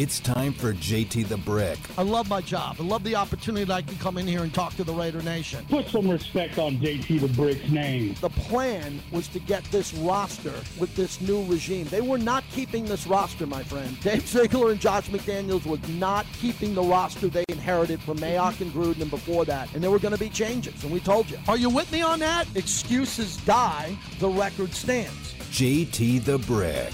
It's time for JT the Brick. I love my job. I love the opportunity that I can come in here and talk to the Raider Nation. Put some respect on JT the Brick's name. The plan was to get this roster with this new regime. They were not keeping this roster, my friend. Dave Ziegler and Josh McDaniels was not keeping the roster they inherited from Mayock and Gruden and before that. And there were going to be changes, and we told you. Are you with me on that? Excuses die, the record stands. JT the Brick.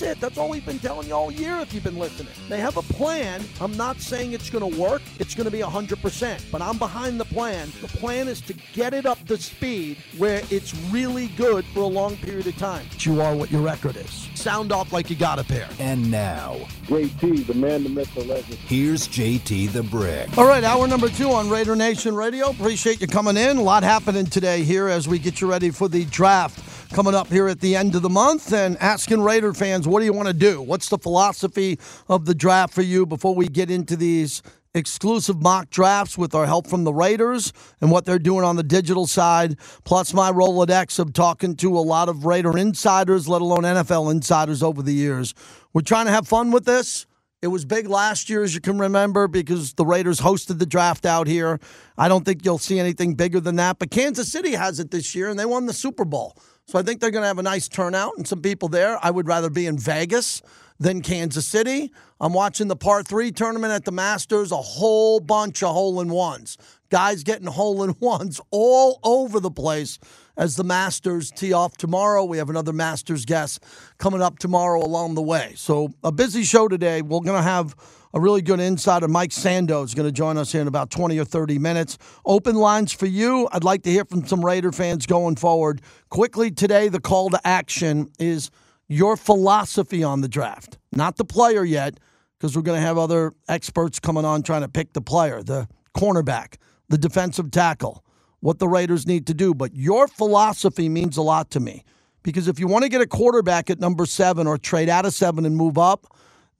That's it. That's all we've been telling you all year if you've been listening. They have a plan. I'm not saying it's going to work. It's going to be 100%, but I'm behind the plan. The plan is to get it up to speed where it's really good for a long period of time. You are what your record is. Sound off like you got a pair. And now, JT, the man, the myth, the legend. here's JT the Brick. All right, hour number two on Raider Nation Radio. Appreciate you coming in. A lot happening today here as we get you ready for the draft coming up here at the end of the month and asking Raider fans, what do you want to do? What's the philosophy of the draft for you before we get into these exclusive mock drafts with our help from the Raiders and what they're doing on the digital side, plus my Rolodex of talking to a lot of Raider insiders, let alone NFL insiders over the years. We're trying to have fun with this. It was big last year, as you can remember, because the Raiders hosted the draft out here. I don't think you'll see anything bigger than that, but Kansas City has it this year, and they won the Super Bowl. So I think they're going to have a nice turnout and some people there. I would rather be in Vegas than Kansas City. I'm watching the par three tournament at the Masters, a whole bunch of hole in ones. Guys getting hole in ones all over the place as the Masters tee off tomorrow. We have another Masters guest coming up tomorrow along the way. So a busy show today. We're going to have a really good insider. Mike Sando is going to join us here in about 20 or 30 minutes. Open lines for you. I'd like to hear from some Raider fans going forward. Quickly today, the call to action is your philosophy on the draft, not the player yet, because we're going to have other experts coming on trying to pick the player, the cornerback, the defensive tackle, what the Raiders need to do. But your philosophy means a lot to me because if you want to get a quarterback at number seven or trade out of seven and move up,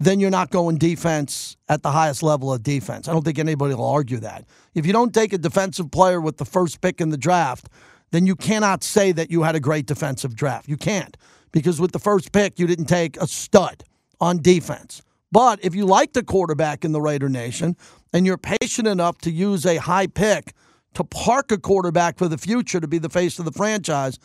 then you're not going defense at the highest level of defense. I don't think anybody will argue that. If you don't take a defensive player with the first pick in the draft, then you cannot say that you had a great defensive draft. You can't because with the first pick, you didn't take a stud on defense. But if you like the quarterback in the Raider Nation and you're patient enough to use a high pick to park a quarterback for the future to be the face of the franchise,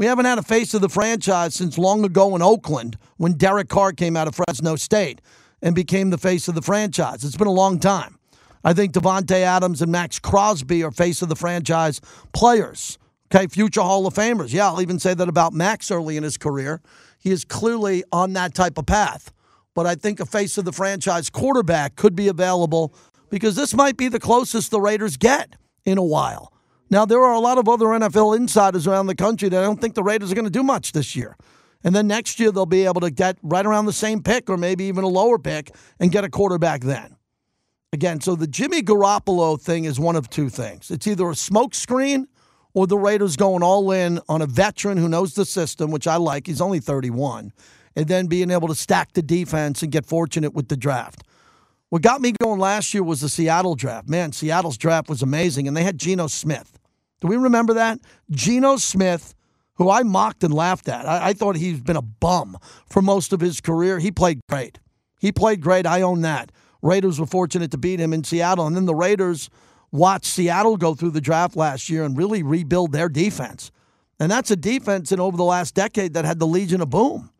we haven't had a face of the franchise since long ago in Oakland when Derek Carr came out of Fresno State and became the face of the franchise. It's been a long time. I think Davante Adams and Maxx Crosby are face of the franchise players. Okay, future Hall of Famers. Yeah, I'll even say that about Max early in his career. He is clearly on that type of path. But I think a face of the franchise quarterback could be available because this might be the closest the Raiders get in a while. Now, there are a lot of other NFL insiders around the country that don't think the Raiders are going to do much this year. And then next year, they'll be able to get right around the same pick or maybe even a lower pick and get a quarterback then. Again, so the Jimmy Garoppolo thing is one of two things it's either a smokescreen or the Raiders going all in on a veteran who knows the system, which I like. He's only 31, and then being able to stack the defense and get fortunate with the draft. What got me going last year was the Seattle draft. Man, Seattle's draft was amazing, and they had Geno Smith. Do we remember that? Geno Smith, who I mocked and laughed at. I, I thought he's been a bum for most of his career. He played great. He played great. I own that. Raiders were fortunate to beat him in Seattle, and then the Raiders watched Seattle go through the draft last year and really rebuild their defense. And that's a defense in over the last decade that had the Legion of Boom.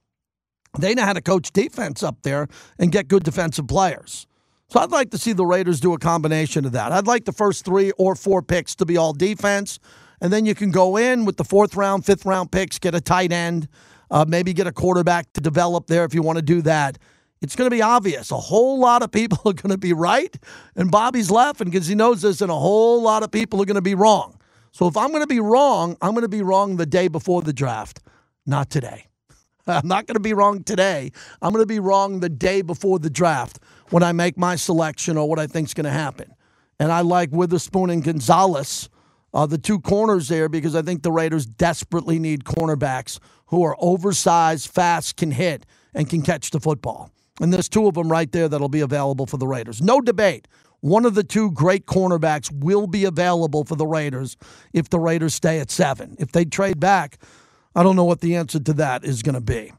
They know how to coach defense up there and get good defensive players. So I'd like to see the Raiders do a combination of that. I'd like the first three or four picks to be all defense, and then you can go in with the fourth round, fifth round picks, get a tight end, uh, maybe get a quarterback to develop there if you want to do that. It's going to be obvious. A whole lot of people are going to be right, and Bobby's laughing because he knows this, and a whole lot of people are going to be wrong. So if I'm going to be wrong, I'm going to be wrong the day before the draft, not today. I'm not going to be wrong today. I'm going to be wrong the day before the draft when I make my selection or what I think is going to happen. And I like Witherspoon and Gonzalez, uh, the two corners there, because I think the Raiders desperately need cornerbacks who are oversized, fast, can hit, and can catch the football. And there's two of them right there that'll be available for the Raiders. No debate. One of the two great cornerbacks will be available for the Raiders if the Raiders stay at seven. If they trade back, I don't know what the answer to that is going to be.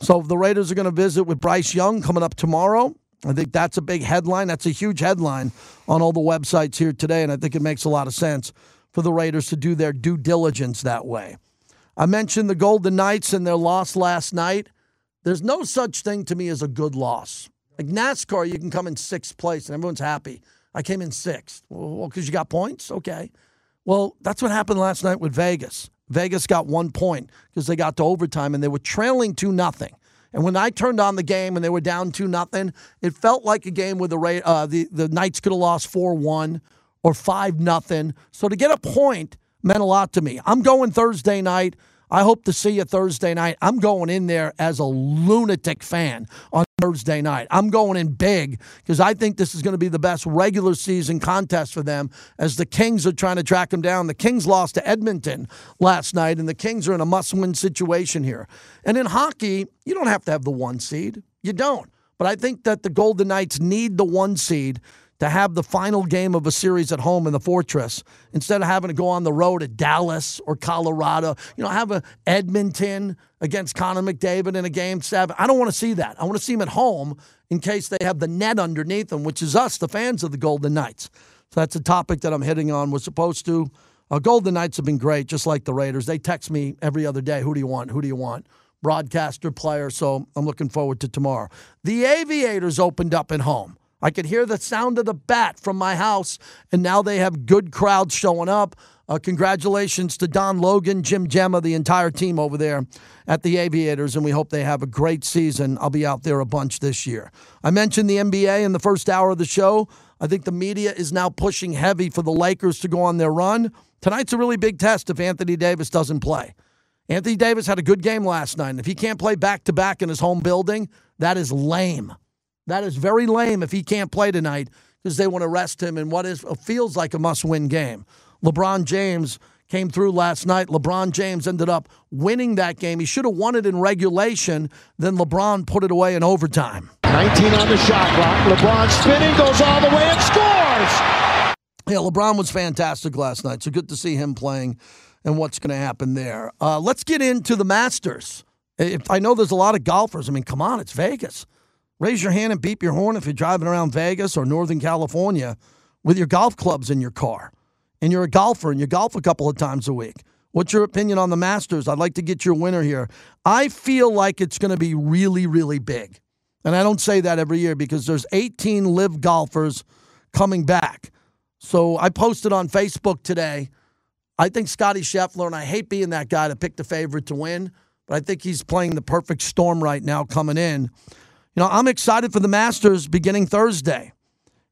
So the Raiders are going to visit with Bryce Young coming up tomorrow. I think that's a big headline. That's a huge headline on all the websites here today, and I think it makes a lot of sense for the Raiders to do their due diligence that way. I mentioned the Golden Knights and their loss last night. There's no such thing to me as a good loss. Like NASCAR, you can come in sixth place and everyone's happy. I came in sixth. Well, because you got points? Okay. Well, that's what happened last night with Vegas. Vegas got one point because they got to overtime and they were trailing 2 nothing. And when I turned on the game and they were down 2 nothing, it felt like a game where the, uh, the, the Knights could have lost 4 1 or 5 nothing. So to get a point meant a lot to me. I'm going Thursday night. I hope to see you Thursday night. I'm going in there as a lunatic fan on Thursday night. I'm going in big because I think this is going to be the best regular season contest for them as the Kings are trying to track them down. The Kings lost to Edmonton last night, and the Kings are in a must win situation here. And in hockey, you don't have to have the one seed. You don't. But I think that the Golden Knights need the one seed to have the final game of a series at home in the Fortress instead of having to go on the road at Dallas or Colorado. You know, have a Edmonton against Connor McDavid in a game seven. I don't want to see that. I want to see them at home in case they have the net underneath them, which is us, the fans of the Golden Knights. So that's a topic that I'm hitting on. We're supposed to. Uh, Golden Knights have been great, just like the Raiders. They text me every other day, who do you want? Who do you want? Broadcaster, player. So I'm looking forward to tomorrow. The Aviators opened up at home. I could hear the sound of the bat from my house, and now they have good crowds showing up. Uh, congratulations to Don Logan, Jim Gemma, the entire team over there at the Aviators, and we hope they have a great season. I'll be out there a bunch this year. I mentioned the NBA in the first hour of the show. I think the media is now pushing heavy for the Lakers to go on their run. Tonight's a really big test if Anthony Davis doesn't play. Anthony Davis had a good game last night, and if he can't play back to back in his home building, that is lame. That is very lame if he can't play tonight because they want to rest him in what is feels like a must-win game. LeBron James came through last night. LeBron James ended up winning that game. He should have won it in regulation. Then LeBron put it away in overtime. 19 on the shot clock. LeBron spinning, goes all the way and scores. Yeah, LeBron was fantastic last night. So good to see him playing and what's going to happen there. Uh, let's get into the Masters. If, I know there's a lot of golfers. I mean, come on, it's Vegas. Raise your hand and beep your horn if you're driving around Vegas or Northern California with your golf clubs in your car and you're a golfer and you golf a couple of times a week. What's your opinion on the Masters? I'd like to get your winner here. I feel like it's going to be really, really big. And I don't say that every year because there's 18 LIV golfers coming back. So I posted on Facebook today. I think Scottie Scheffler, and I hate being that guy to pick the favorite to win, but I think he's playing the perfect storm right now coming in. You know, I'm excited for the Masters beginning Thursday.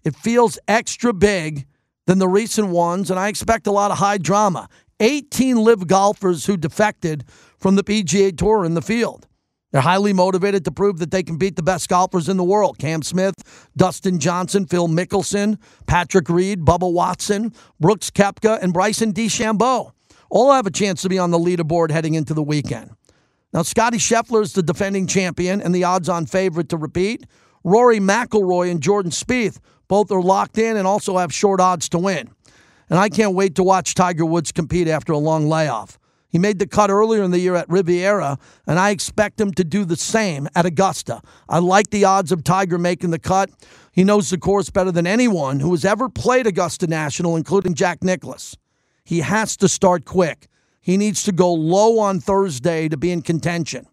It feels extra big than the recent ones, and I expect a lot of high drama. 18 LIV golfers who defected from the PGA Tour in the field. They're highly motivated to prove that they can beat the best golfers in the world Cam Smith, Dustin Johnson, Phil Mickelson, Patrick Reed, Bubba Watson, Brooks Koepka, and Bryson DeChambeau. All have a chance to be on the leaderboard heading into the weekend. Now, Scottie Scheffler is the defending champion and the odds on favorite to repeat. Rory McIlroy and Jordan Spieth both are locked in and also have short odds to win. And I can't wait to watch Tiger Woods compete after a long layoff. He made the cut earlier in the year at Riviera, and I expect him to do the same at Augusta. I like the odds of Tiger making the cut. He knows the course better than anyone who has ever played Augusta National, including Jack Nicklaus. He has to start quick. He needs to go low on Thursday to be in contention.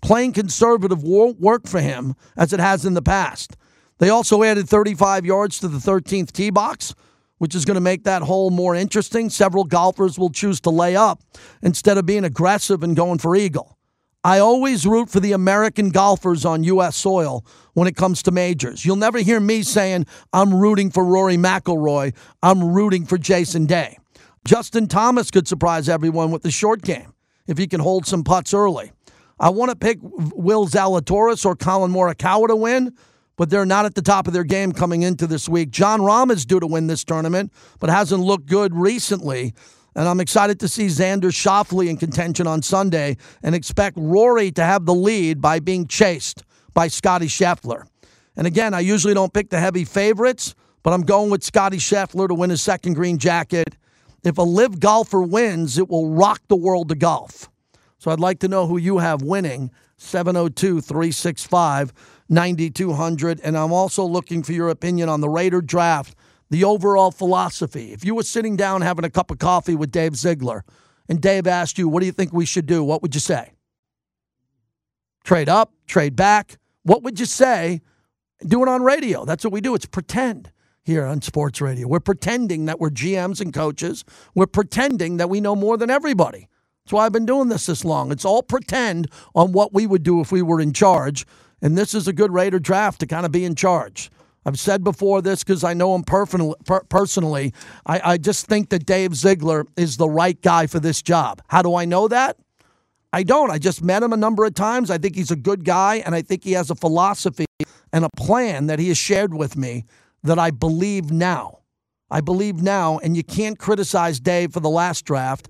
Playing conservative won't work for him as it has in the past. They also added 35 yards to the 13th tee box, which is going to make that hole more interesting. Several golfers will choose to lay up instead of being aggressive and going for eagle. I always root for the American golfers on U.S. soil when it comes to majors. You'll never hear me saying, I'm rooting for Rory McIlroy. I'm rooting for Jason Day. Justin Thomas could surprise everyone with the short game if he can hold some putts early. I want to pick Will Zalatoris or Collin Morikawa to win, but they're not at the top of their game coming into this week. Jon Rahm is due to win this tournament, but hasn't looked good recently. And I'm excited to see Xander Schauffele in contention on Sunday and expect Rory to have the lead by being chased by Scottie Scheffler. And again, I usually don't pick the heavy favorites, but I'm going with Scottie Scheffler to win his second green jacket if a LIV golfer wins, it will rock the world of golf. So I'd like to know who you have winning 702 365 9200. And I'm also looking for your opinion on the Raider draft, the overall philosophy. If you were sitting down having a cup of coffee with Dave Ziegler and Dave asked you, What do you think we should do? What would you say? Trade up, trade back. What would you say? Do it on radio. That's what we do. It's pretend here on sports radio. We're pretending that we're GMs and coaches. We're pretending that we know more than everybody. That's why I've been doing this this long. It's all pretend on what we would do if we were in charge. And this is a good Raider draft to kind of be in charge. I've said before this because I know him personally. I, I just think that Dave Ziegler is the right guy for this job. How do I know that? I don't. I just met him a number of times. I think he's a good guy, and I think he has a philosophy and a plan that he has shared with me that I believe now. I believe now, and you can't criticize Dave for the last draft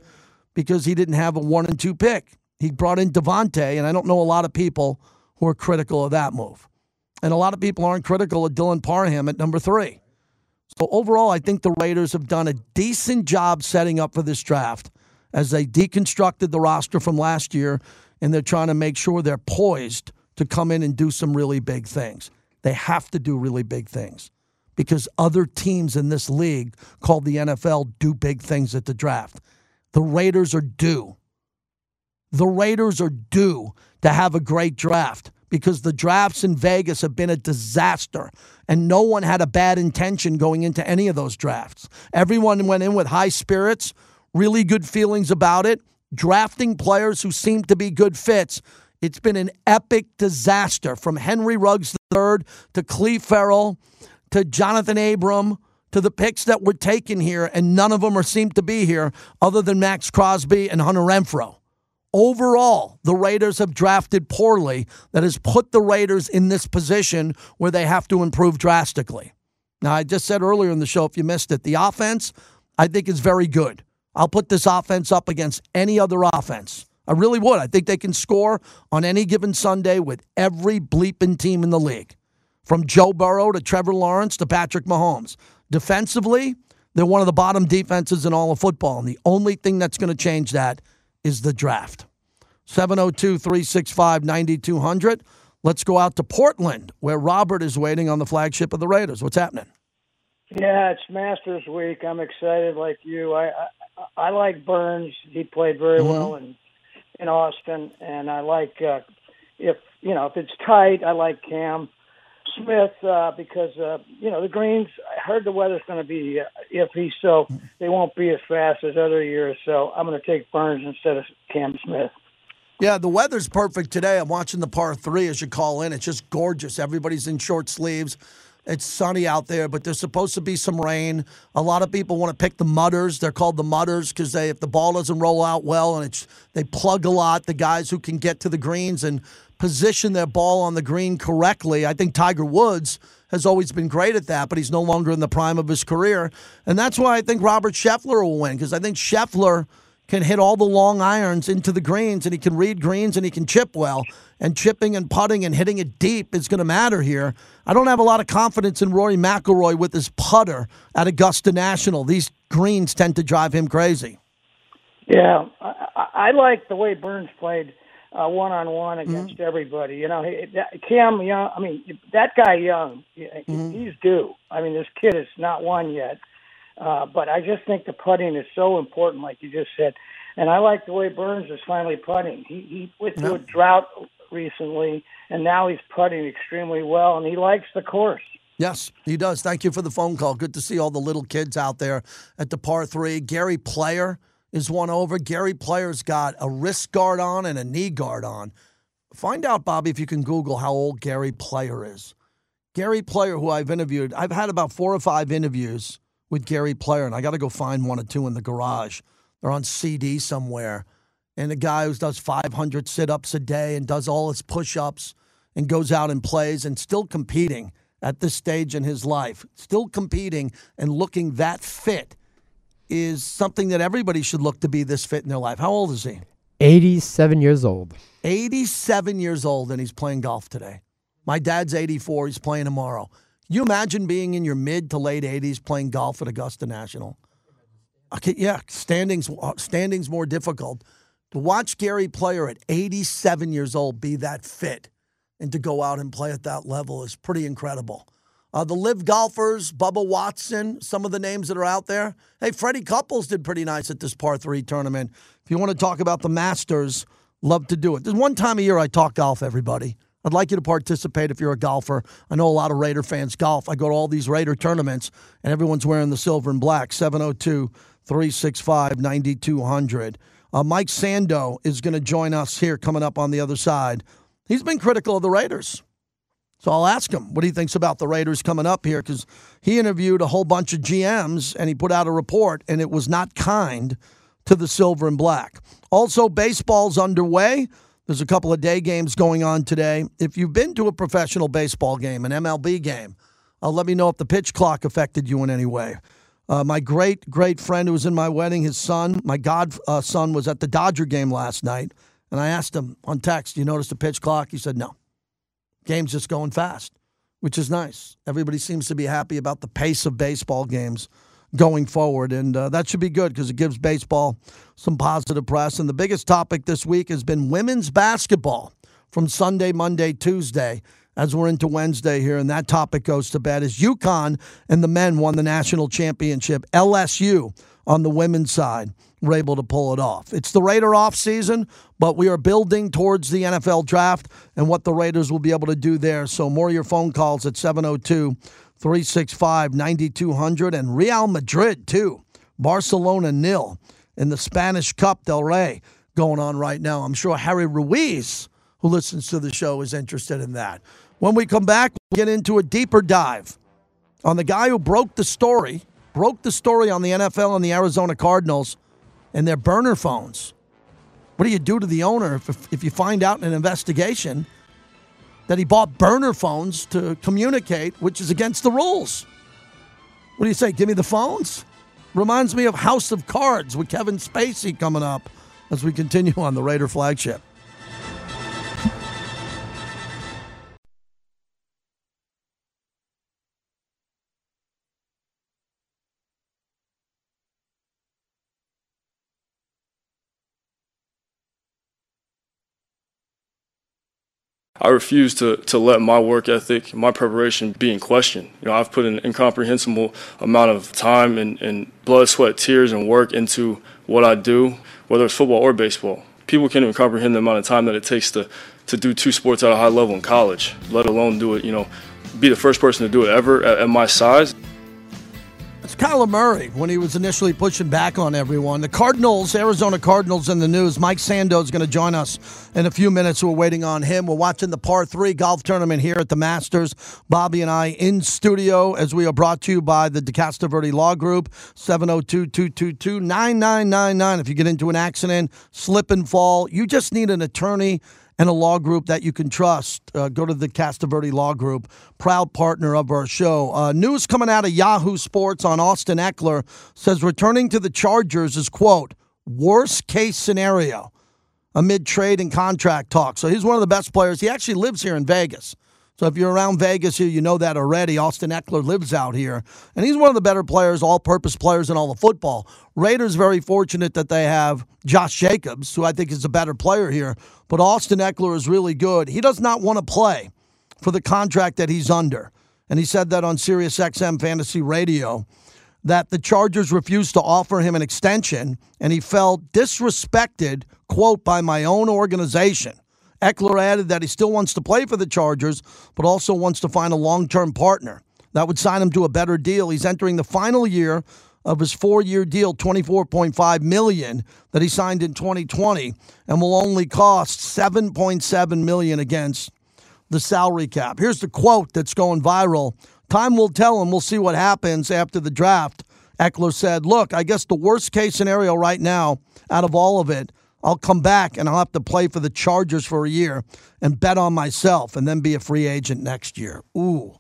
because he didn't have a one and two pick. He brought in Davante, and I don't know a lot of people who are critical of that move. And a lot of people aren't critical of Dylan Parham at number three. So overall, I think the Raiders have done a decent job setting up for this draft as they deconstructed the roster from last year, and they're trying to make sure they're poised to come in and do some really big things. They have to do really big things because other teams in this league called the NFL do big things at the draft. The Raiders are due. The Raiders are due to have a great draft because the drafts in Vegas have been a disaster and no one had a bad intention going into any of those drafts. Everyone went in with high spirits, really good feelings about it, drafting players who seemed to be good fits. It's been an epic disaster from Henry Ruggs III to Cleve Ferrell to Johnathan Abram to the picks that were taken here, and none of them are seem to be here other than Maxx Crosby and Hunter Renfrow. Overall, the Raiders have drafted poorly that has put the Raiders in this position where they have to improve drastically. Now, I just said earlier in the show, if you missed it, the offense, I think, is very good. I'll put this offense up against any other offense. I really would. I think they can score on any given Sunday with every bleeping team in the league, from Joe Burrow to Trevor Lawrence to Patrick Mahomes. Defensively, they're one of the bottom defenses in all of football. And the only thing that's going to change that is the draft. 702 365 9200. Let's go out to Portland, where Robert is waiting on the flagship of the Raiders. What's happening? Yeah, it's Masters Week. I'm excited like you. I I, I like Burns. He played very mm-hmm. well in in Austin, and I like uh, if you know if it's tight. I like Cam. Smith uh, because uh, you know the greens. I heard the weather's going to be uh, iffy, so they won't be as fast as other years. So I'm going to take Burns instead of Cam Smith. Yeah, the weather's perfect today. I'm watching the par three as you call in. It's just gorgeous. Everybody's in short sleeves. It's sunny out there, but there's supposed to be some rain. A lot of people want to pick the mudders. They're called the mudders because they, if the ball doesn't roll out well and it's they plug a lot, the guys who can get to the greens and position their ball on the green correctly. I think Tiger Woods has always been great at that, but he's no longer in the prime of his career. And that's why I think Robert Scheffler will win because I think Scheffler can hit all the long irons into the greens and he can read greens and he can chip well. And chipping and putting and hitting it deep is going to matter here. I don't have a lot of confidence in Rory McIlroy with his putter at Augusta National. These greens tend to drive him crazy. Yeah, I, I like the way Burns played one on one against mm-hmm. everybody. You know, he, that, Cam Young. I mean, that guy Young, mm-hmm. he's due. I mean, this kid is not won yet, uh, but I just think the putting is so important, like you just said. And I like the way Burns is finally putting. He he went through a drought recently, and now he's putting extremely well, and he likes the course. Yes, he does. Thank you for the phone call. Good to see all the little kids out there at the par three. Gary Player is one over. Gary Player's got a wrist guard on and a knee guard on. Find out, Bobby, if you can Google how old Gary Player is. Gary Player, who I've interviewed, I've had about four or five interviews with Gary Player, and I got to go find one or two in the garage. They're on CD somewhere. And a guy who does 500 sit ups a day and does all his push ups and goes out and plays and still competing at this stage in his life, still competing and looking that fit is something that everybody should look to be this fit in their life. How old is he? 87 years old. 87 years old, and he's playing golf today. My dad's 84. He's playing tomorrow. Can you imagine being in your mid to late 80s playing golf at Augusta National? Okay, yeah, standings uh, standings more difficult. To watch Gary Player at 87 years old be that fit and to go out and play at that level is pretty incredible. Uh, the LIV golfers, Bubba Watson, some of the names that are out there. Hey, Freddie Couples did pretty nice at this par three tournament. If you want to talk about the Masters, love to do it. There's one time a year I talk golf, everybody. I'd like you to participate if you're a golfer. I know a lot of Raider fans golf. I go to all these Raider tournaments, and everyone's wearing the silver and black. 702 365 9200. Uh, Mike Sando is going to join us here coming up on the other side. He's been critical of the Raiders. So I'll ask him what he thinks about the Raiders coming up here because he interviewed a whole bunch of GMs and he put out a report, and it was not kind to the silver and black. Also, baseball's underway. There's a couple of day games going on today. If you've been to a professional baseball game, an MLB game, uh, let me know if the pitch clock affected you in any way. Uh, my great, great friend who was in my wedding, his son, my godson, was at the Dodger game last night. And I asked him on text, You notice the pitch clock? He said, No. Game's just going fast, which is nice. Everybody seems to be happy about the pace of baseball games going forward. And uh, that should be good because it gives baseball some positive press. And the biggest topic this week has been women's basketball from Sunday, Monday, Tuesday as we're into Wednesday here, and that topic goes to bed. Is UConn and the men won the national championship. LSU on the women's side were able to pull it off. It's the Raider off season, but we are building towards the NFL draft and what the Raiders will be able to do there. So more of your phone calls at 702 365 9200 and Real Madrid too. Barcelona nil in the Spanish Cup del Rey going on right now. I'm sure Harry Ruiz who listens to the show is interested in that. When we come back, we'll get into a deeper dive on the guy who broke the story, broke the story on the NFL and the Arizona Cardinals and their burner phones. What do you do to the owner if, if you find out in an investigation that he bought burner phones to communicate, which is against the rules? What do you say? Give me the phones? Reminds me of House of Cards with Kevin Spacey coming up as we continue on the Raider flagship. I refuse to, to let my work ethic, my preparation be in question. You know, I've put an incomprehensible amount of time and, and blood, sweat, tears, and work into what I do, whether it's football or baseball. People can't even comprehend the amount of time that it takes to, to do two sports at a high level in college, let alone do it, you know, be the first person to do it ever at, at my size. Kyler Murray when he was initially pushing back on everyone. The Cardinals, Arizona Cardinals in the news. Mike Sando is going to join us in a few minutes. We're waiting on him. We're watching the par three golf tournament here at the Masters. Bobby and I in studio as we are brought to you by the De Castroverde Law Group, 702 222 9999. If you get into an accident, slip and fall, you just need an attorney and a law group that you can trust. Uh, go to the Castroverde Law Group, proud partner of our show. Uh, news coming out of Yahoo Sports on Austin Ekeler says returning to the Chargers is, quote, worst case scenario amid trade and contract talks. So he's one of the best players. He actually lives here in Vegas. So if you're around Vegas here, you know that already. Austin Ekeler lives out here, and he's one of the better players, all-purpose players in all of football. Raiders very fortunate that they have Josh Jacobs, who I think is a better player here. But Austin Ekeler is really good. He does not want to play for the contract that he's under, and he said that on Sirius XM Fantasy Radio that the Chargers refused to offer him an extension, and he felt disrespected, quote, by my own organization. Ekeler added that he still wants to play for the Chargers, but also wants to find a long term partner that would sign him to a better deal. He's entering the final year of his four-year deal, 24.5 million that he signed in 2020, and will only cost 7.7 million against the salary cap. Here's the quote that's going viral. Time will tell, and we'll see what happens after the draft. Ekeler said, "Look, I guess the worst case scenario right now, out of all of it, I'll come back and I'll have to play for the Chargers for a year and bet on myself and then be a free agent next year. Ooh,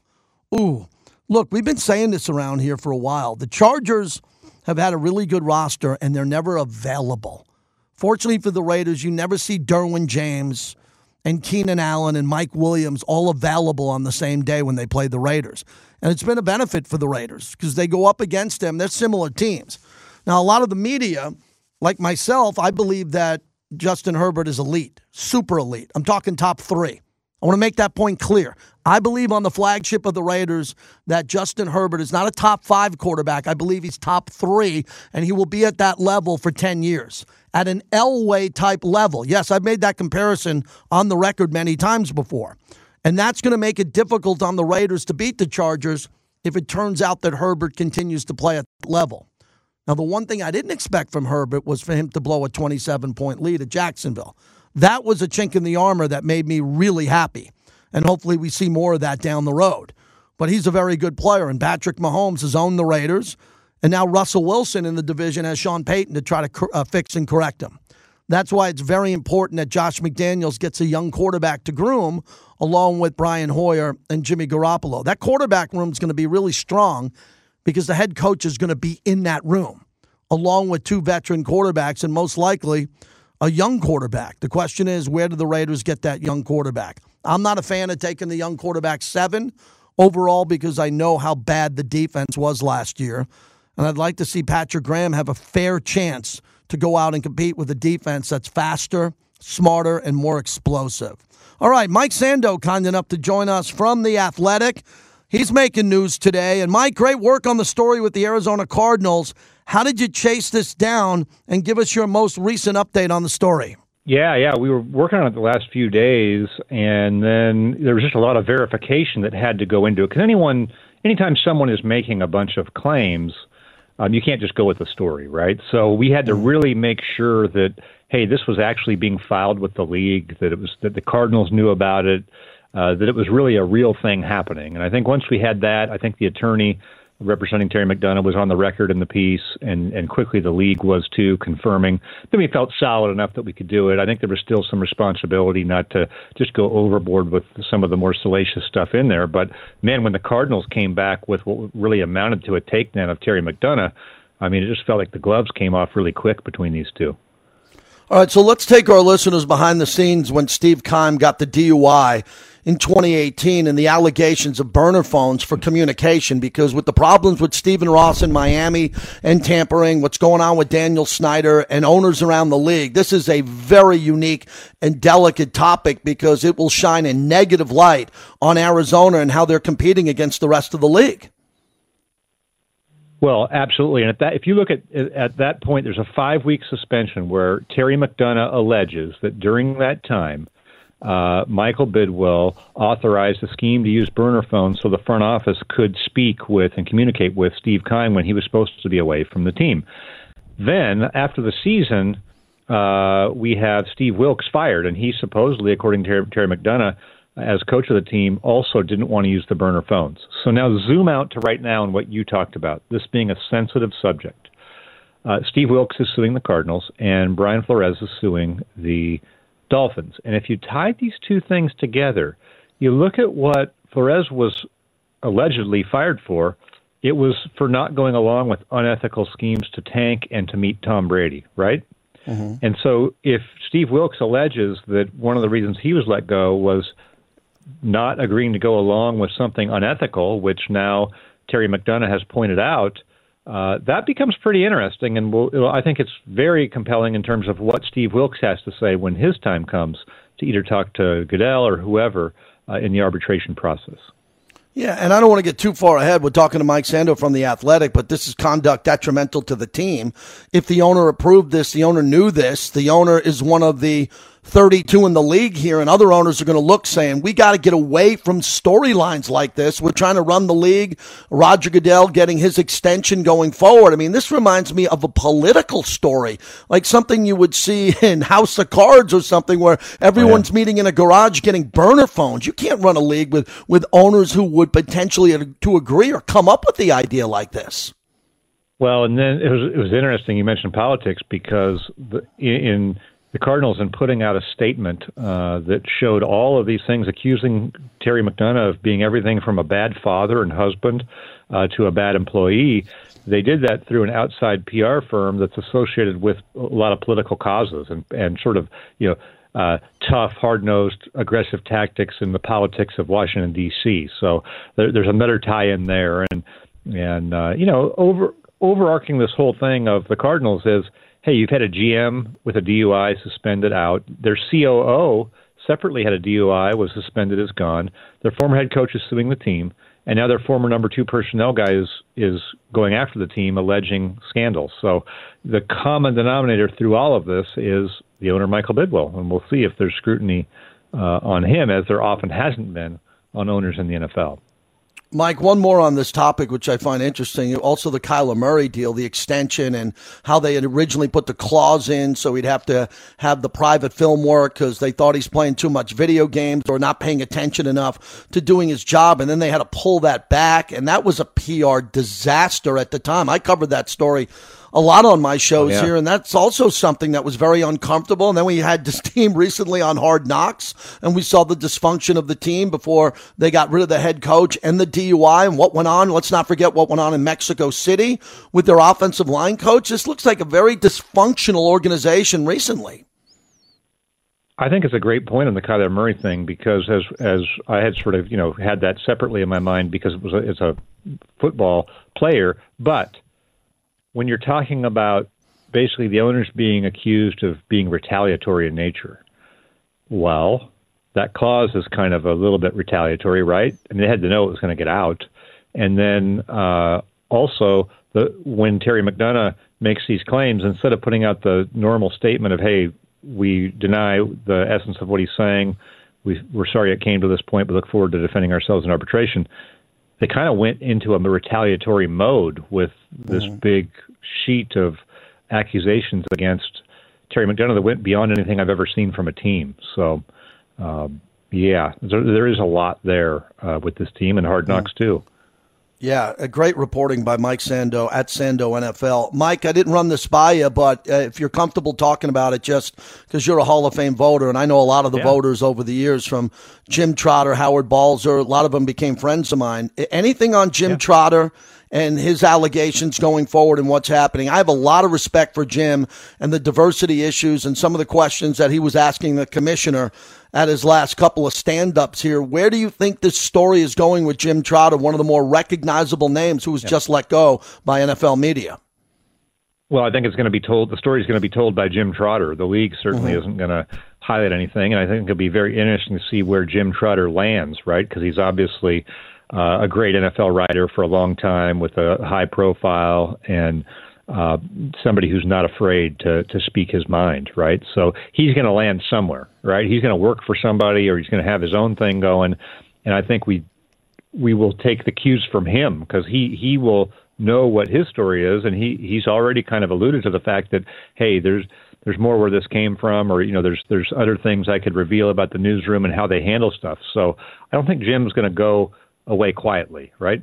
ooh. Look, we've been saying this around here for a while. The Chargers have had a really good roster and they're never available. Fortunately for the Raiders, you never see Derwin James and Keenan Allen and Mike Williams all available on the same day when they play the Raiders. And it's been a benefit for the Raiders because they go up against them. They're similar teams. Now, a lot of the media like myself, I believe that Justin Herbert is elite, super elite. I'm talking top three. I want to make that point clear. I believe on the flagship of the Raiders that Justin Herbert is not a top five quarterback. I believe he's top three, and he will be at that level for 10 years at an Elway type level. Yes, I've made that comparison on the record many times before. And that's going to make it difficult on the Raiders to beat the Chargers if it turns out that Herbert continues to play at that level. Now, the one thing I didn't expect from Herbert was for him to blow a 27 point lead at Jacksonville. That was a chink in the armor that made me really happy. And hopefully we see more of that down the road. But he's a very good player, and Patrick Mahomes has owned the Raiders. And now Russell Wilson in the division has Sean Payton to try to uh, fix and correct him. That's why it's very important that Josh McDaniels gets a young quarterback to groom along with Brian Hoyer and Jimmy Garoppolo. That quarterback room is going to be really strong because the head coach is going to be in that room along with two veteran quarterbacks and most likely a young quarterback. The question is, where do the Raiders get that young quarterback? I'm not a fan of taking the young quarterback seven overall because I know how bad the defense was last year. And I'd like to see Patrick Graham have a fair chance to go out and compete with a defense that's faster, smarter, and more explosive. All right, Mike Sando, kind enough to join us from The Athletic. He's making news today. And Mike, great work on the story with the Arizona Cardinals. How did you chase this down and give us your most recent update on the story? Yeah, yeah, we were working on it the last few days, and then there was just a lot of verification that had to go into it. Because anyone, anytime someone is making a bunch of claims, um, you can't just go with the story, right? So we had to mm. really make sure that hey, this was actually being filed with the league, that it was that the Cardinals knew about it, uh, that it was really a real thing happening. And I think once we had that, I think the attorney representing Terry McDonough was on the record in the piece, and, and quickly the league was too, confirming. Then we felt solid enough that we could do it. I think there was still some responsibility not to just go overboard with some of the more salacious stuff in there. But man, when the Cardinals came back with what really amounted to a takedown of Terry McDonough, I mean, it just felt like the gloves came off really quick between these two. All right, so let's take our listeners behind the scenes when Steve Keim got the DUI in 2018 and the allegations of burner phones for communication because with the problems with Stephen Ross in Miami and tampering, what's going on with Daniel Snyder and owners around the league, this is a very unique and delicate topic because it will shine a negative light on Arizona and how they're competing against the rest of the league. Well, absolutely. And at that, if you look at at that point, there's a five week suspension where Terry McDonough alleges that during that time, uh, Michael Bidwill authorized a scheme to use burner phones so the front office could speak with and communicate with Steve Keim when he was supposed to be away from the team. Then, after the season, uh, we have Steve Wilks fired, and he supposedly, according to Terry, Terry McDonough, as coach of the team, also didn't want to use the burner phones. So now zoom out to right now and what you talked about, this being a sensitive subject. Uh, Steve Wilks is suing the Cardinals, and Brian Flores is suing the Dolphins. And if you tie these two things together, you look at what Flores was allegedly fired for. It was for not going along with unethical schemes to tank and to meet Tom Brady, right? Mm-hmm. And so, if Steve Wilks alleges that one of the reasons he was let go was not agreeing to go along with something unethical, which now Terry McDonough has pointed out, uh, that becomes pretty interesting, and we'll, I think it's very compelling in terms of what Steve Wilks has to say when his time comes to either talk to Goodell or whoever uh, in the arbitration process. Yeah, and I don't want to get too far ahead. We're talking to Mike Sando from The Athletic, but this is conduct detrimental to the team. If the owner approved this, the owner knew this, the owner is one of the 32 in the league here, and other owners are going to look saying, we got to get away from storylines like this. We're trying to run the league. Roger Goodell getting his extension going forward. I mean, this reminds me of a political story, like something you would see in House of Cards or something where everyone's oh, yeah. meeting in a garage getting burner phones. You can't run a league with, with owners who would potentially to agree or come up with the idea like this. Well, and then it was it was interesting you mentioned politics because the, in the Cardinals in putting out a statement uh, that showed all of these things, accusing Terry McDonough of being everything from a bad father and husband uh, to a bad employee. They did that through an outside PR firm that's associated with a lot of political causes and, and sort of, you know, uh, tough, hard-nosed, aggressive tactics in the politics of Washington D.C. So there, there's another tie-in there, and and uh, you know, over overarching this whole thing of the Cardinals is hey, you've had a GM with a DUI suspended out. Their COO separately had a DUI, was suspended, is gone. Their former head coach is suing the team, and now their former number two personnel guy is is going after the team, alleging scandals. So the common denominator through all of this is the owner Michael Bidwill, and we'll see if there's scrutiny uh, on him, as there often hasn't been on owners in the NFL. Mike, one more on this topic, which I find interesting. Also, the Kyler Murray deal, the extension, and how they had originally put the clause in so he'd have to have the private film work because they thought he's playing too much video games or not paying attention enough to doing his job. And then they had to pull that back. And that was a PR disaster at the time. I covered that story a lot on my shows oh, yeah. here, and that's also something that was very uncomfortable. And then we had this team recently on Hard Knocks, and we saw the dysfunction of the team before they got rid of the head coach and the DUI and what went on. Let's not forget what went on in Mexico City with their offensive line coach. This looks like a very dysfunctional organization recently. I think it's a great point on the Kyler Murray thing because as as I had sort of you know had that separately in my mind because it was a, it's a football player, but when you're talking about basically the owners being accused of being retaliatory in nature, well, that clause is kind of a little bit retaliatory, right? I mean, they had to know it was going to get out. And then uh, also, the, when Terry McDonough makes these claims, instead of putting out the normal statement of, hey, we deny the essence of what he's saying, we, we're sorry it came to this point, but look forward to defending ourselves in arbitration they kind of went into a retaliatory mode with this mm-hmm. big sheet of accusations against Terry McDonough that went beyond anything I've ever seen from a team. So, um, yeah, there, there is a lot there uh, with this team and Hard Knocks too. Yeah, a great reporting by Mike Sando at Sando NFL. Mike, I didn't run this by you, but uh, if you're comfortable talking about it, just because you're a Hall of Fame voter, and I know a lot of the yeah. voters over the years from Jim Trotter, Howard Balzer, a lot of them became friends of mine. Anything on Jim yeah. Trotter? And his allegations going forward and what's happening. I have a lot of respect for Jim and the diversity issues and some of the questions that he was asking the commissioner at his last couple of stand ups here. Where do you think this story is going with Jim Trotter, one of the more recognizable names who was just let go by NFL media? Well, I think it's going to be told. The story is going to be told by Jim Trotter. The league certainly mm-hmm. isn't going to highlight anything, and I think it'll be very interesting to see where Jim Trotter lands. Right, because he's obviously uh, a great NFL writer for a long time with a high profile and uh, somebody who's not afraid to to speak his mind, right? So he's going to land somewhere, right? He's going to work for somebody, or he's going to have his own thing going, and I think we we will take the cues from him because he he will know what his story is, and he he's already kind of alluded to the fact that hey, there's there's more where this came from, or you know, there's there's other things I could reveal about the newsroom and how they handle stuff. So I don't think Jim's going to go away quietly, right?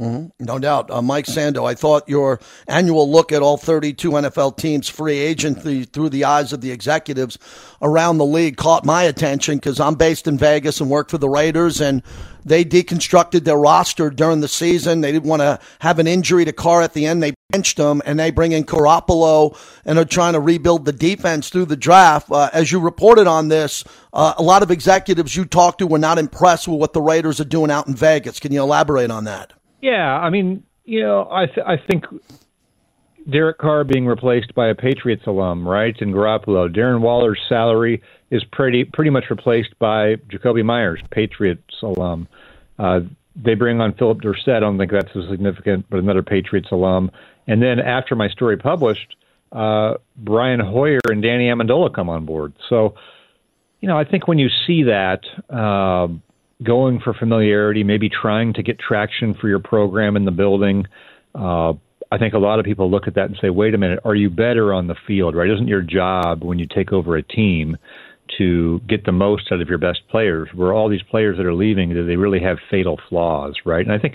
Mm-hmm. No doubt. Uh, Mike Sando, I thought your annual look at all 32 NFL teams' free agency through the eyes of the executives around the league caught my attention because I'm based in Vegas and work for the Raiders, and they deconstructed their roster during the season. They didn't want to have an injury to Carr at the end. They benched him, and they bring in Garoppolo and are trying to rebuild the defense through the draft. Uh, as you reported on this, uh, a lot of executives you talked to were not impressed with what the Raiders are doing out in Vegas. Can you elaborate on that? Yeah, I mean, you know, I th- I think Derek Carr being replaced by a Patriots alum, right? And Garoppolo, Darren Waller's salary is pretty pretty much replaced by Jakobi Meyers, Patriots alum. Uh, they bring on Phillip Dorsett. I don't think that's as significant, but another Patriots alum. And then after my story published, uh, Brian Hoyer and Danny Amendola come on board. So, you know, I think when you see that, uh, going for familiarity, maybe trying to get traction for your program in the building. Uh, I think a lot of people look at that and say, wait a minute, are you better on the field, right? Isn't your job when you take over a team to get the most out of your best players? Where all these players that are leaving, do they really have fatal flaws, right? And I think,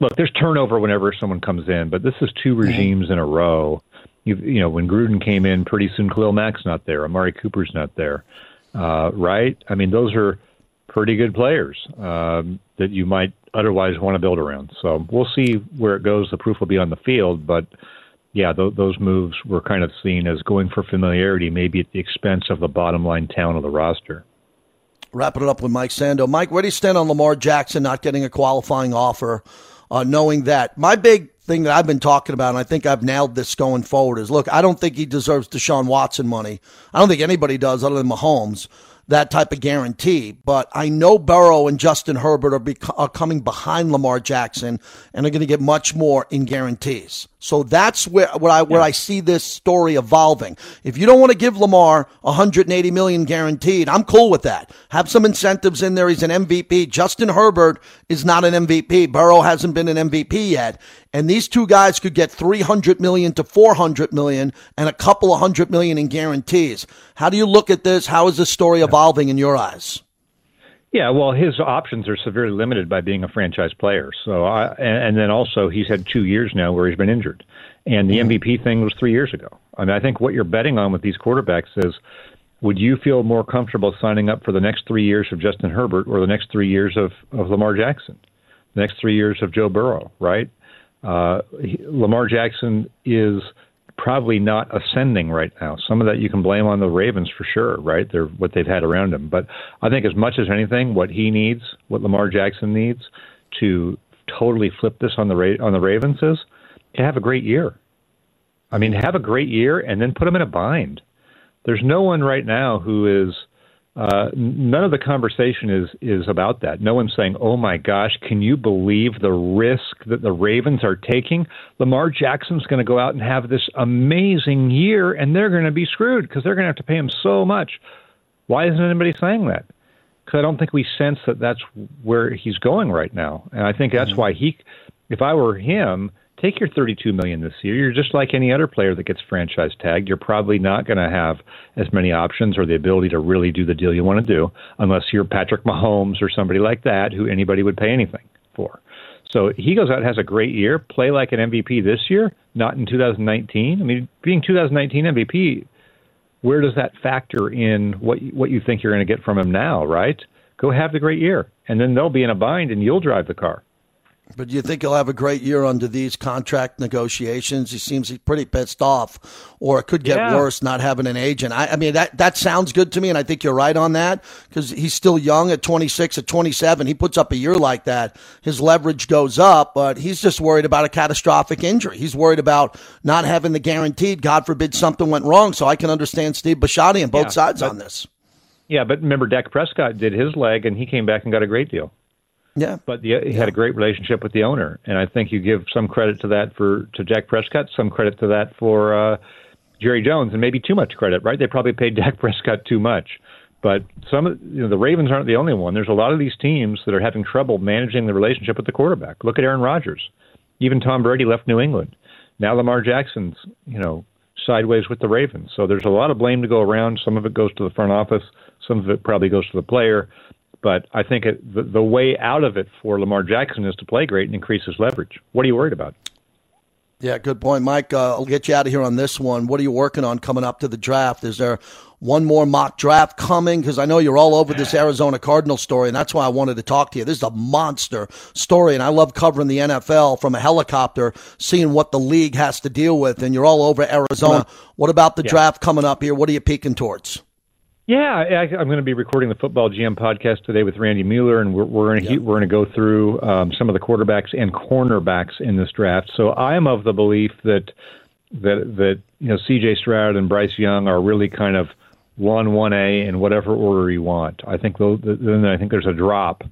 look, there's turnover whenever someone comes in, but this is two regimes in a row. You, you know, when Gruden came in, pretty soon Khalil Mack's not there, Amari Cooper's not there, uh, right? I mean, those are pretty good players um, that you might otherwise want to build around. So we'll see where it goes. The proof will be on the field, but yeah, th- those moves were kind of seen as going for familiarity, maybe at the expense of the bottom line talent of the roster. Wrapping it up with Mike Sando. Mike, where do you stand on Lamar Jackson not getting a qualifying offer, uh, knowing that my big thing that I've been talking about, and I think I've nailed this going forward, is look, I don't think he deserves Deshaun Watson money. I don't think anybody does other than Mahomes that type of guarantee. But I know Burrow and Justin Herbert are, bec- are coming behind Lamar Jackson and are going to get much more in guarantees. So that's where, where I where I see this story evolving. If you don't want to give Lamar 180 million guaranteed, I'm cool with that. Have some incentives in there. He's an MVP. Justin Herbert is not an MVP. Burrow hasn't been an MVP yet. And these two guys could get 300 million to 400 million and a couple of hundred million in guarantees. How do you look at this? How is this story evolving in your eyes? Yeah, well, his options are severely limited by being a franchise player. So, I, and, and then also he's had two years now where he's been injured, and the mm-hmm. MVP thing was three years ago. I mean, I think what you're betting on with these quarterbacks is, would you feel more comfortable signing up for the next three years of Justin Herbert or the next three years of, of Lamar Jackson, the next three years of Joe Burrow, right? Uh, Lamar Jackson is probably not ascending right now. Some of that you can blame on the Ravens for sure, right? They're what they've had around him. But I think as much as anything, what he needs, what Lamar Jackson needs to totally flip this on the Ra- on the Ravens is to have a great year. I mean, have a great year and then put them in a bind. There's no one right now who is uh, none of the conversation is is about that. No one's saying, "Oh my gosh, can you believe the risk that the Ravens are taking? Lamar Jackson's going to go out and have this amazing year, and they're going to be screwed because they're going to have to pay him so much." Why isn't anybody saying that? Because I don't think we sense that that's where he's going right now, and I think that's why he. If I were him, take your 32 million this year. You're just like any other player that gets franchise tagged. You're probably not going to have as many options or the ability to really do the deal you want to do unless you're Patrick Mahomes or somebody like that who anybody would pay anything for. So he goes out has a great year, play like an MVP this year, not in 2019. I mean, being 2019 MVP, where does that factor in what what you think you're going to get from him now, right? Go have the great year, and then they'll be in a bind, and you'll drive the car. But do you think he'll have a great year under these contract negotiations? He seems he's pretty pissed off, or it could get Yeah. worse not having an agent. I, I mean, that, that sounds good to me, and I think you're right on that because he's still young at 26, at 27. He puts up a year like that, his leverage goes up, but he's just worried about a catastrophic injury. He's worried about not having the guaranteed, God forbid something went wrong. So I can understand Steve Bisciotti and both Yeah, sides but- on this. Yeah, but remember, Dak Prescott did his leg, and he came back and got a great deal. Yeah. But the, he had a great relationship with the owner, and I think you give some credit to that for to Dak Prescott, some credit to that for uh, Jerry Jones, and maybe too much credit. Right? They probably paid Dak Prescott too much. But some, of you know, the Ravens aren't the only one. There's a lot of these teams that are having trouble managing the relationship with the quarterback. Look at Aaron Rodgers. Even Tom Brady left New England. Now Lamar Jackson's, you know, sideways with the Ravens. So there's a lot of blame to go around. Some of it goes to the front office. Some of it probably goes to the player. But I think it, the, the way out of it for Lamar Jackson is to play great and increase his leverage. What are you worried about? Yeah, good point, Mike. Uh, I'll get you out of here on this one. What are you working on coming up to the draft? Is there one more mock draft coming? Because I know you're all over this Arizona Cardinal story, and that's why I wanted to talk to you. This is a monster story, and I love covering the NFL from a helicopter, seeing what the league has to deal with, and you're all over Arizona. What about the Yeah. draft coming up here? What are you peeking towards? Yeah, I, I'm going to be recording the Football GM podcast today with Randy Mueller, and we're, we're going to we're going to go through um, some of the quarterbacks and cornerbacks in this draft. So I am of the belief that that that you know C.J. Stroud and Bryce Young are really kind of one one A in whatever order you want. I think though then I think there's a drop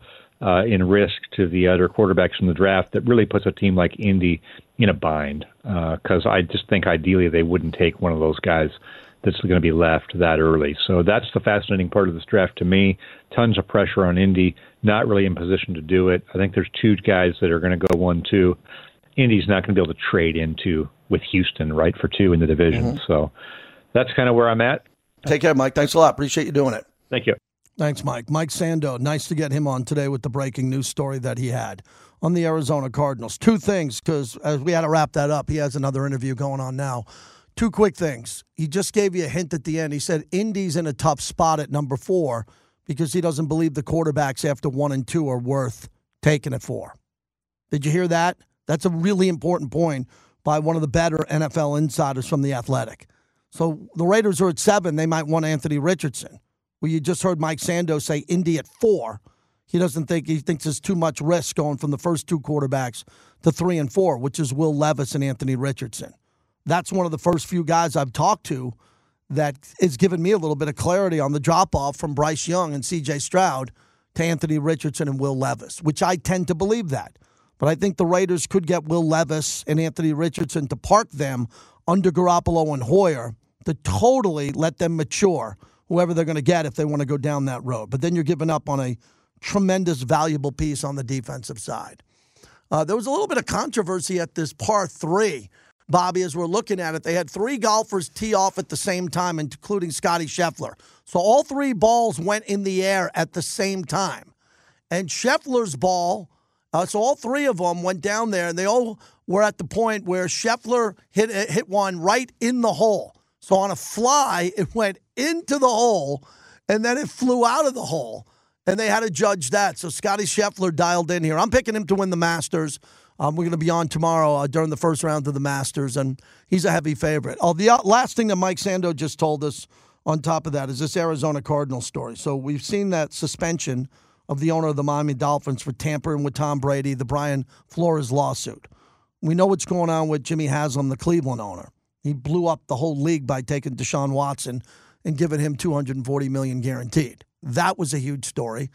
uh, in risk to the other quarterbacks in the draft that really puts a team like Indy in a bind because I just think ideally they wouldn't take one of those guys that's going to be left that early. So that's the fascinating part of this draft to me. Tons of pressure on Indy, not really in position to do it. I think there's two guys that are going to go one two. Indy's not going to be able to trade into with Houston, right, for two in the division. Mm-hmm. So that's kind of where I'm at. Take care, Mike. Thanks a lot. Appreciate you doing it. Thank you. Thanks, Mike. Mike Sando, nice to get him on today with the breaking news story that he had on the Arizona Cardinals. Two things, because as we had to wrap that up, he has another interview going on now. Two quick things. He just gave you a hint at the end. He said Indy's in a tough spot at number four because he doesn't believe the quarterbacks after one and two are worth taking it for. Did you hear that? That's a really important point by one of the better NFL insiders from The Athletic. So the Raiders are at seven. They might want Anthony Richardson. Well, you just heard Mike Sando say Indy at four. He doesn't think he thinks there's too much risk going from the first two quarterbacks to three and four, which is Will Levis and Anthony Richardson. That's one of the first few guys I've talked to that has given me a little bit of clarity on the drop off from Bryce Young and CJ Stroud to Anthony Richardson and Will Levis, which I tend to believe that. But I think the Raiders could get Will Levis and Anthony Richardson to park them under Garoppolo and Hoyer to totally let them mature, whoever they're going to get if they want to go down that road. But then you're giving up on a tremendous, valuable piece on the defensive side. Uh, there was a little bit of controversy at this par three, Bobby, as we're looking at it. They had three golfers tee off at the same time, including Scottie Scheffler. So all three balls went in the air at the same time. And Scheffler's ball, uh, so all three of them went down there, and they all were at the point where Scheffler hit, hit one right in the hole. So on a fly, it went into the hole, and then it flew out of the hole and they had to judge that. So Scottie Scheffler dialed in here. I'm picking him to win the Masters. Um, we're going to be on tomorrow uh, during the first round of the Masters, and he's a heavy favorite. Oh, the uh, last thing that Mike Sando just told us on top of that is this Arizona Cardinals story. So we've seen that suspension of the owner of the Miami Dolphins for tampering with Tom Brady, the Brian Flores lawsuit. We know what's going on with Jimmy Haslam, the Cleveland owner. He blew up the whole league by taking Deshaun Watson and giving him 240 million guaranteed. That was a huge story.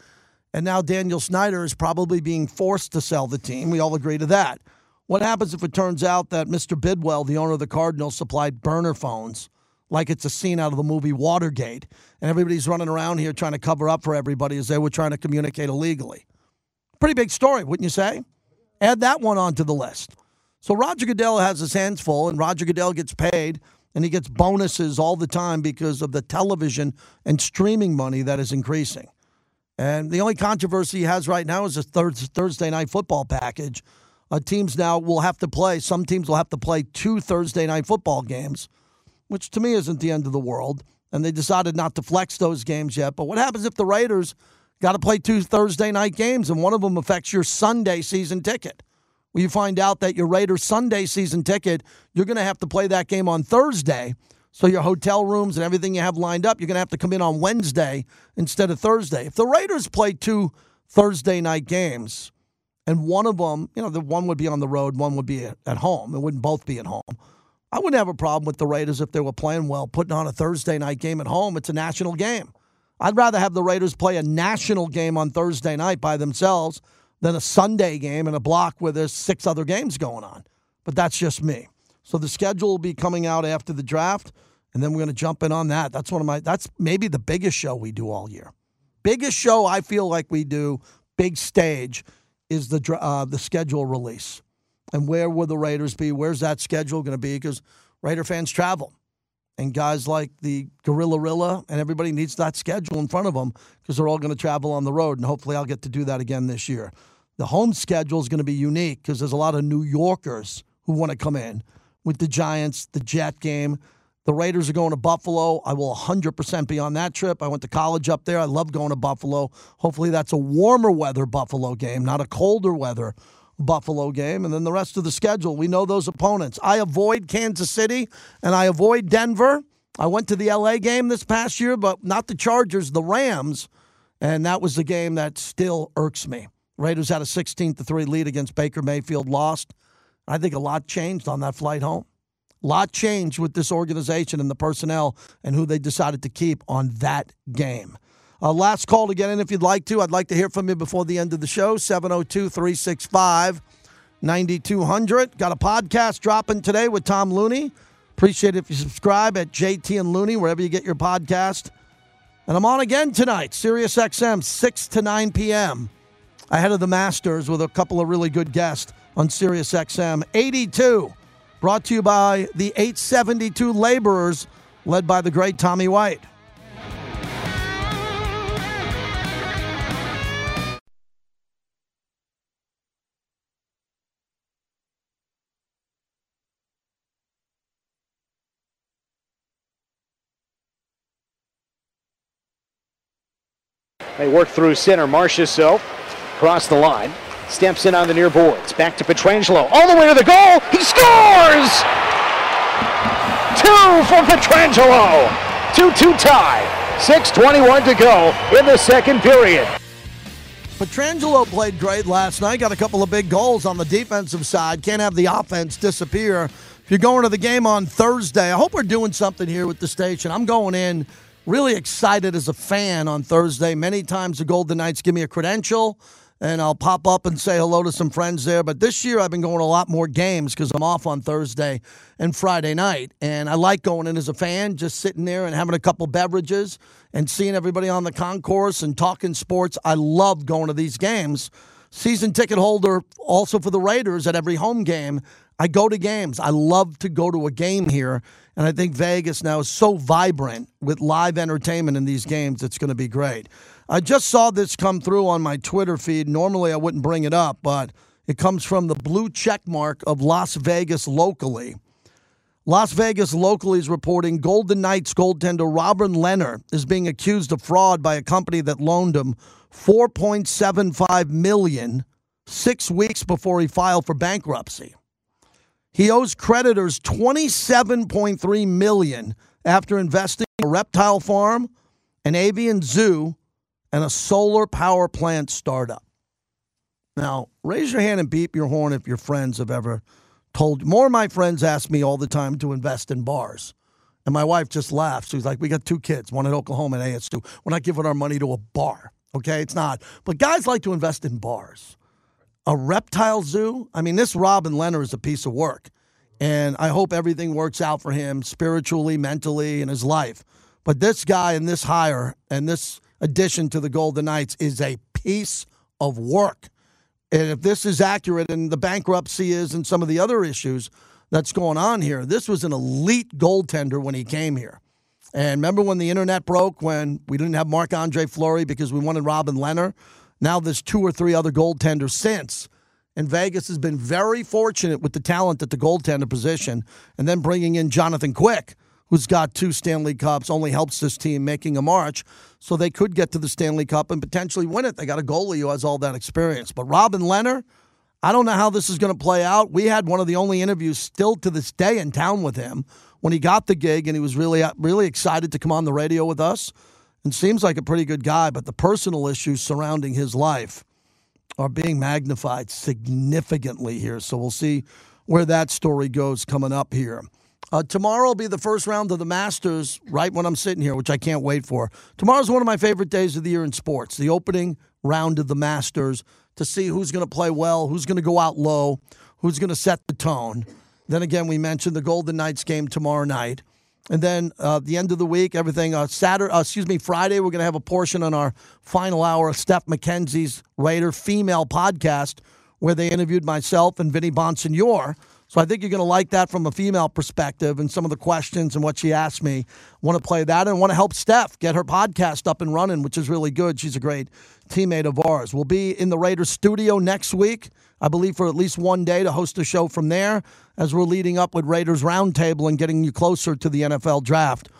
And now Daniel Snyder is probably being forced to sell the team. We all agree to that. What happens if it turns out that Mr. Bidwill, the owner of the Cardinals, supplied burner phones like it's a scene out of the movie Watergate, and everybody's running around here trying to cover up for everybody as they were trying to communicate illegally? Pretty big story, wouldn't you say? Add that one onto the list. So Roger Goodell has his hands full, and Roger Goodell gets paid and he gets bonuses all the time because of the television and streaming money that is increasing. And the only controversy he has right now is a Thursday night football package. Uh, teams now will have to play, some teams will have to play two Thursday night football games, which to me isn't the end of the world. And they decided not to flex those games yet. But what happens if the Raiders got to play two Thursday night games and one of them affects your Sunday season ticket? When you find out that your Raiders Sunday season ticket, you're going to have to play that game on Thursday. So your hotel rooms and everything you have lined up, you're going to have to come in on Wednesday instead of Thursday. If the Raiders play two Thursday night games, and one of them, you know, the one would be on the road, one would be at home. It wouldn't both be at home. I wouldn't have a problem with the Raiders if they were playing well, putting on a Thursday night game at home. It's a national game. I'd rather have the Raiders play a national game on Thursday night by themselves than a Sunday game in a block where there's six other games going on. But that's just me. So the schedule will be coming out after the draft, and then we're going to jump in on that. That's one of my. That's maybe the biggest show we do all year. Biggest show I feel like we do, big stage, is the uh, the schedule release, and where will the Raiders be? Where's that schedule going to be? Because Raider fans travel, and guys like the Gorilla Rilla and everybody needs that schedule in front of them because they're all going to travel on the road, and hopefully I'll get to do that again this year. The home schedule is going to be unique because there's a lot of New Yorkers who want to come in with the Giants, the Jet game. The Raiders are going to Buffalo. I will 100% be on that trip. I went to college up there. I love going to Buffalo. Hopefully, that's a warmer weather Buffalo game, not a colder weather Buffalo game. And then the rest of the schedule, we know those opponents. I avoid Kansas City and I avoid Denver. I went to the LA game this past year, but not the Chargers, the Rams. And that was the game that still irks me. Raiders had a 16 to 3 lead against Baker Mayfield, lost. I think a lot changed on that flight home. A lot changed with this organization and the personnel and who they decided to keep on that game. Uh, last call to get in if you'd like to. I'd like to hear from you before the end of the show. 702 365 9200. Got a podcast dropping today with Tom Looney. Appreciate it if you subscribe at JT and Looney, wherever you get your podcast. And I'm on again tonight, Sirius XM, 6 to 9 p.m ahead of the Masters with a couple of really good guests on Sirius XM 82. Brought to you by the 872 Laborers, led by the great Tommy White. They work through center. Marchessault across the line. Steps in on the near boards. Back to Pietrangelo. All the way to the goal. He scores! Two for Pietrangelo. 2-2 tie. 6.21 to go in the second period. Pietrangelo played great last night. Got a couple of big goals on the defensive side. Can't have the offense disappear. If you're going to the game on Thursday, I hope we're doing something here with the station. I'm going in really excited as a fan on Thursday. Many times the Golden Knights give me a credential and I'll pop up and say hello to some friends there. But this year I've been going to a lot more games because I'm off on Thursday and Friday night. And I like going in as a fan, just sitting there and having a couple beverages and seeing everybody on the concourse and talking sports. I love going to these games. Season ticket holder also for the Raiders at every home game. I go to games. I love to go to a game here. And I think Vegas now is so vibrant with live entertainment in these games, it's going to be great. I just saw this come through on my Twitter feed. Normally I wouldn't bring it up, but it comes from the blue check mark of Las Vegas locally. Las Vegas locally is reporting Golden Knights goaltender Robin Lehner is being accused of fraud by a company that loaned him 4.75 million six weeks before he filed for bankruptcy. He owes creditors 27.3 million after investing in a reptile farm, an avian zoo, and a solar power plant startup. Now, raise your hand and beep your horn if your friends have ever told. More of my friends ask me all the time to invest in bars. And my wife just laughs. She's like, We got two kids, one in Oklahoma and ASU. We're not giving our money to a bar. Okay, it's not. But guys like to invest in bars. A reptile zoo? I mean, this Robin Lehner is a piece of work. And I hope everything works out for him spiritually, mentally, in his life. But this guy and this hire and this addition to the Golden Knights is a piece of work. And if this is accurate and the bankruptcy is and some of the other issues that's going on here, this was an elite goaltender when he came here. And remember when the internet broke when we didn't have Marc Andre Fleury because we wanted Robin Lehner? Now there's two or three other goaltenders since. And Vegas has been very fortunate with the talent at the goaltender position and then bringing in Jonathan Quick who's got two Stanley Cups, only helps this team making a march. So they could get to the Stanley Cup and potentially win it. They got a goalie who has all that experience. But Robin Lehner, I don't know how this is going to play out. We had one of the only interviews still to this day in town with him when he got the gig, and he was really, really excited to come on the radio with us. And seems like a pretty good guy, but the personal issues surrounding his life are being magnified significantly here. So we'll see where that story goes coming up here. Uh, tomorrow will be the first round of the Masters, right when I'm sitting here, which I can't wait for. Tomorrow's one of my favorite days of the year in sports, the opening round of the Masters to see who's going to play well, who's going to go out low, who's going to set the tone. Then again, we mentioned the Golden Knights game tomorrow night. And then uh, the end of the week, everything. Uh, Saturday, uh, excuse me, Friday, we're going to have a portion on our final hour of Steph McKenzie's Raider female podcast, where they interviewed myself and Vinny Bonsignore so I think you're going to like that from a female perspective and some of the questions and what she asked me. Want to play that and want to help Steph get her podcast up and running, which is really good. She's a great teammate of ours. We'll be in the Raiders studio next week, I believe, for at least one day to host a show from there as we're leading up with Raiders Roundtable and getting you closer to the NFL draft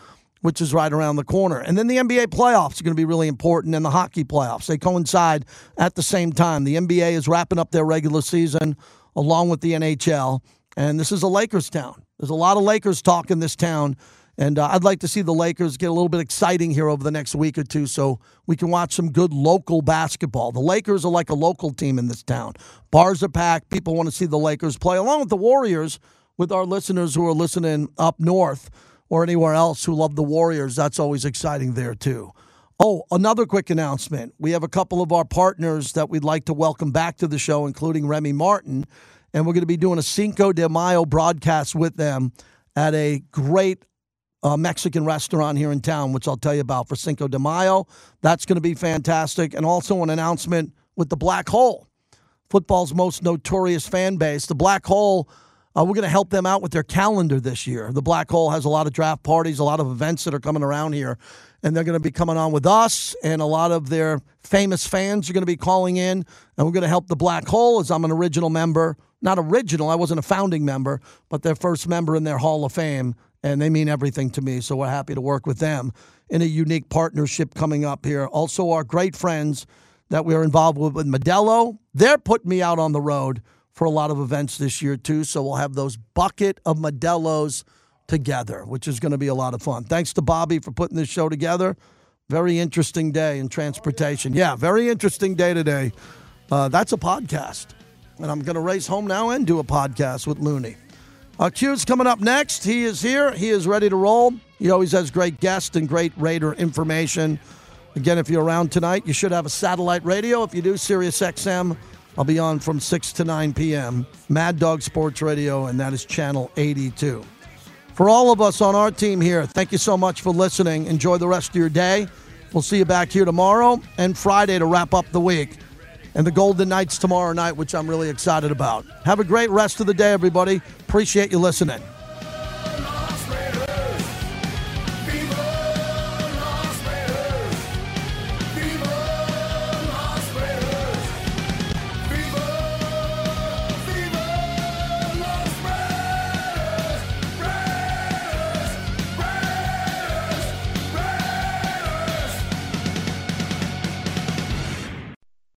which is right around the corner. And then the NBA playoffs are going to be really important, and the hockey playoffs. They coincide at the same time. The NBA is wrapping up their regular season along with the NHL. And this is a Lakers town. There's a lot of Lakers talk in this town. And uh, I'd like to see the Lakers get a little bit exciting here over the next week or two so we can watch some good local basketball. The Lakers are like a local team in this town. Bars are packed. People want to see the Lakers play, along with the Warriors, with our listeners who are listening up north or anywhere else who love the Warriors. That's always exciting there, too. Oh, another quick announcement. We have a couple of our partners that we'd like to welcome back to the show, including Remy Martin and we're going to be doing a Cinco de Mayo broadcast with them at a great uh, Mexican restaurant here in town, which I'll tell you about for Cinco de Mayo. That's going to be fantastic. And also an announcement with the Black Hole, football's most notorious fan base. The Black Hole, uh, we're going to help them out with their calendar this year. The Black Hole has a lot of draft parties, a lot of events that are coming around here. And they're going to be coming on with us, and a lot of their famous fans are going to be calling in. And we're going to help the Black Hole as I'm an original member not original. I wasn't a founding member, but they're first member in their Hall of Fame, and they mean everything to me. So we're happy to work with them in a unique partnership coming up here. Also, our great friends that we are involved with with Modelo, they're putting me out on the road for a lot of events this year too. So we'll have those bucket of Modelos together, which is going to be a lot of fun. Thanks to Bobby for putting this show together. Very interesting day in transportation. Yeah, very interesting day today. Uh, that's a podcast. And I'm going to race home now and do a podcast with Looney. Uh, Q's coming up next. He is here. He is ready to roll. He always has great guests and great Raider information. Again, if you're around tonight, you should have a satellite radio. If you do, Sirius XM. I'll be on from 6 to 9 p.m. Mad Dog Sports Radio, and that is channel 82. For all of us on our team here, thank you so much for listening. Enjoy the rest of your day. We'll see you back here tomorrow and Friday to wrap up the week and the Golden Knights tomorrow night, which I'm really excited about. Have a great rest of the day, everybody. Appreciate you listening.